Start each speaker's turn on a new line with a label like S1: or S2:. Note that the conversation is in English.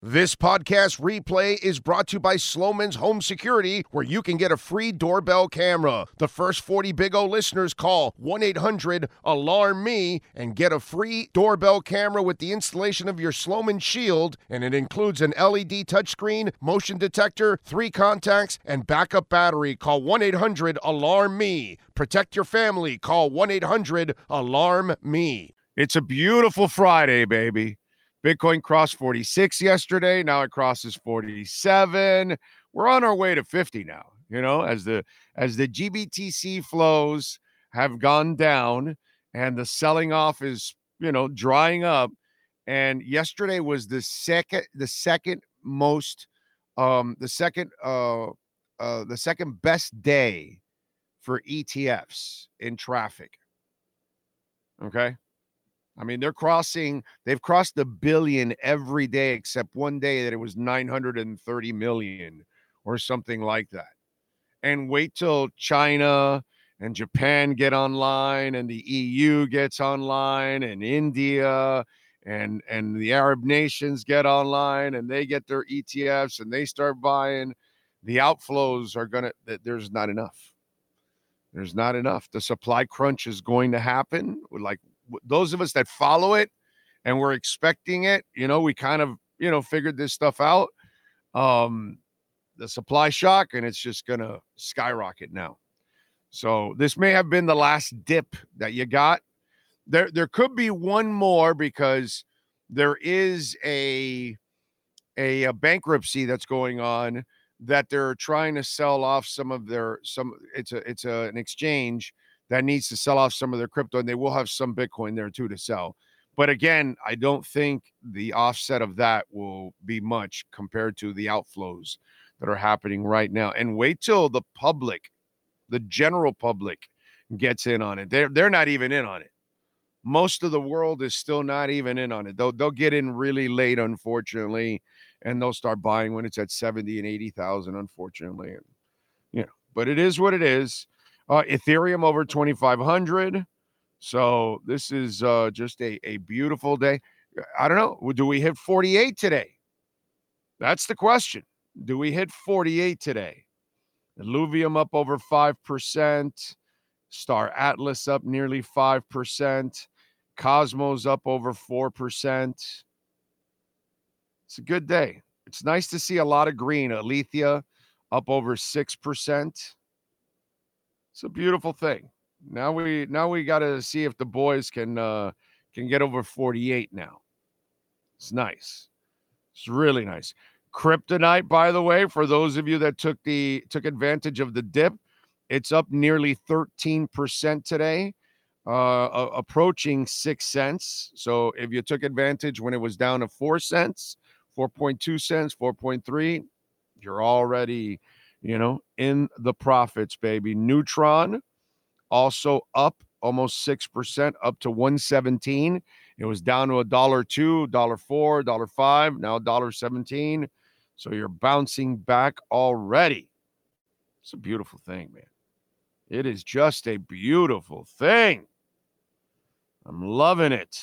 S1: This podcast replay is brought to you by Slomin's Home Security, where you can get a free doorbell camera. The first 40 Big O listeners call 1 800 Alarm Me and get a free doorbell camera with the installation of your Sloman Shield, and it includes an LED touchscreen, motion detector, three contacts, and backup battery. Call 1 800 Alarm Me. Protect your family. Call 1 800 Alarm Me.
S2: It's a beautiful Friday, baby. Bitcoin crossed 46 yesterday. Now it crosses 47. We're on our way to 50 now. You know, as the as the GBTC flows have gone down and the selling off is, you know, drying up. And yesterday was the second the second most um the second uh uh the second best day for ETFs in traffic. Okay. I mean, they're crossing, they've crossed the billion every day except one day that it was 930 million or something like that. And wait till China and Japan get online and the EU gets online and India and and the Arab nations get online and they get their ETFs and they start buying the outflows are going to there's not enough. There's not enough. The supply crunch is going to happen like those of us that follow it and we're expecting it, you know, we kind of, you know, figured this stuff out. Um, the supply shock, and it's just gonna skyrocket now. So this may have been the last dip that you got. There, there could be one more because there is a a, a bankruptcy that's going on that they're trying to sell off some of their some. It's a it's a, an exchange that needs to sell off some of their crypto, and they will have some Bitcoin there too to sell. But again, I don't think the offset of that will be much compared to the outflows that are happening right now. And wait till the public, the general public, gets in on it. They're they're not even in on it. Most of the world is still not even in on it. They'll they'll get in really late, unfortunately, and they'll start buying when it's at 70 and 80,000, unfortunately. And you know, but it is what it is. Uh, Ethereum over 2,500. So this is uh, just a, a beautiful day. I don't know. Do we hit 48 today? That's the question. Do we hit 48 today? Illuvium up over 5%. Star Atlas up nearly 5%. Cosmos up over 4%. It's a good day. It's nice to see a lot of green. Alethea up over 6%. It's a beautiful thing. Now we now we got to see if the boys can uh can get over 48 now. It's nice. It's really nice. Kryptonite, by the way, for those of you that took the took advantage of the dip, it's up nearly 13% today, uh, approaching six cents. So if you took advantage when it was down to four cents, 4.2 cents, 4.3, you're already you know, in the profits, baby. Neutron also up almost 6%, up to 117. It was down to a dollar two, dollar four, dollar five, now dollar 17. So you're bouncing back already. It's a beautiful thing, man. It is just a beautiful thing. I'm loving it.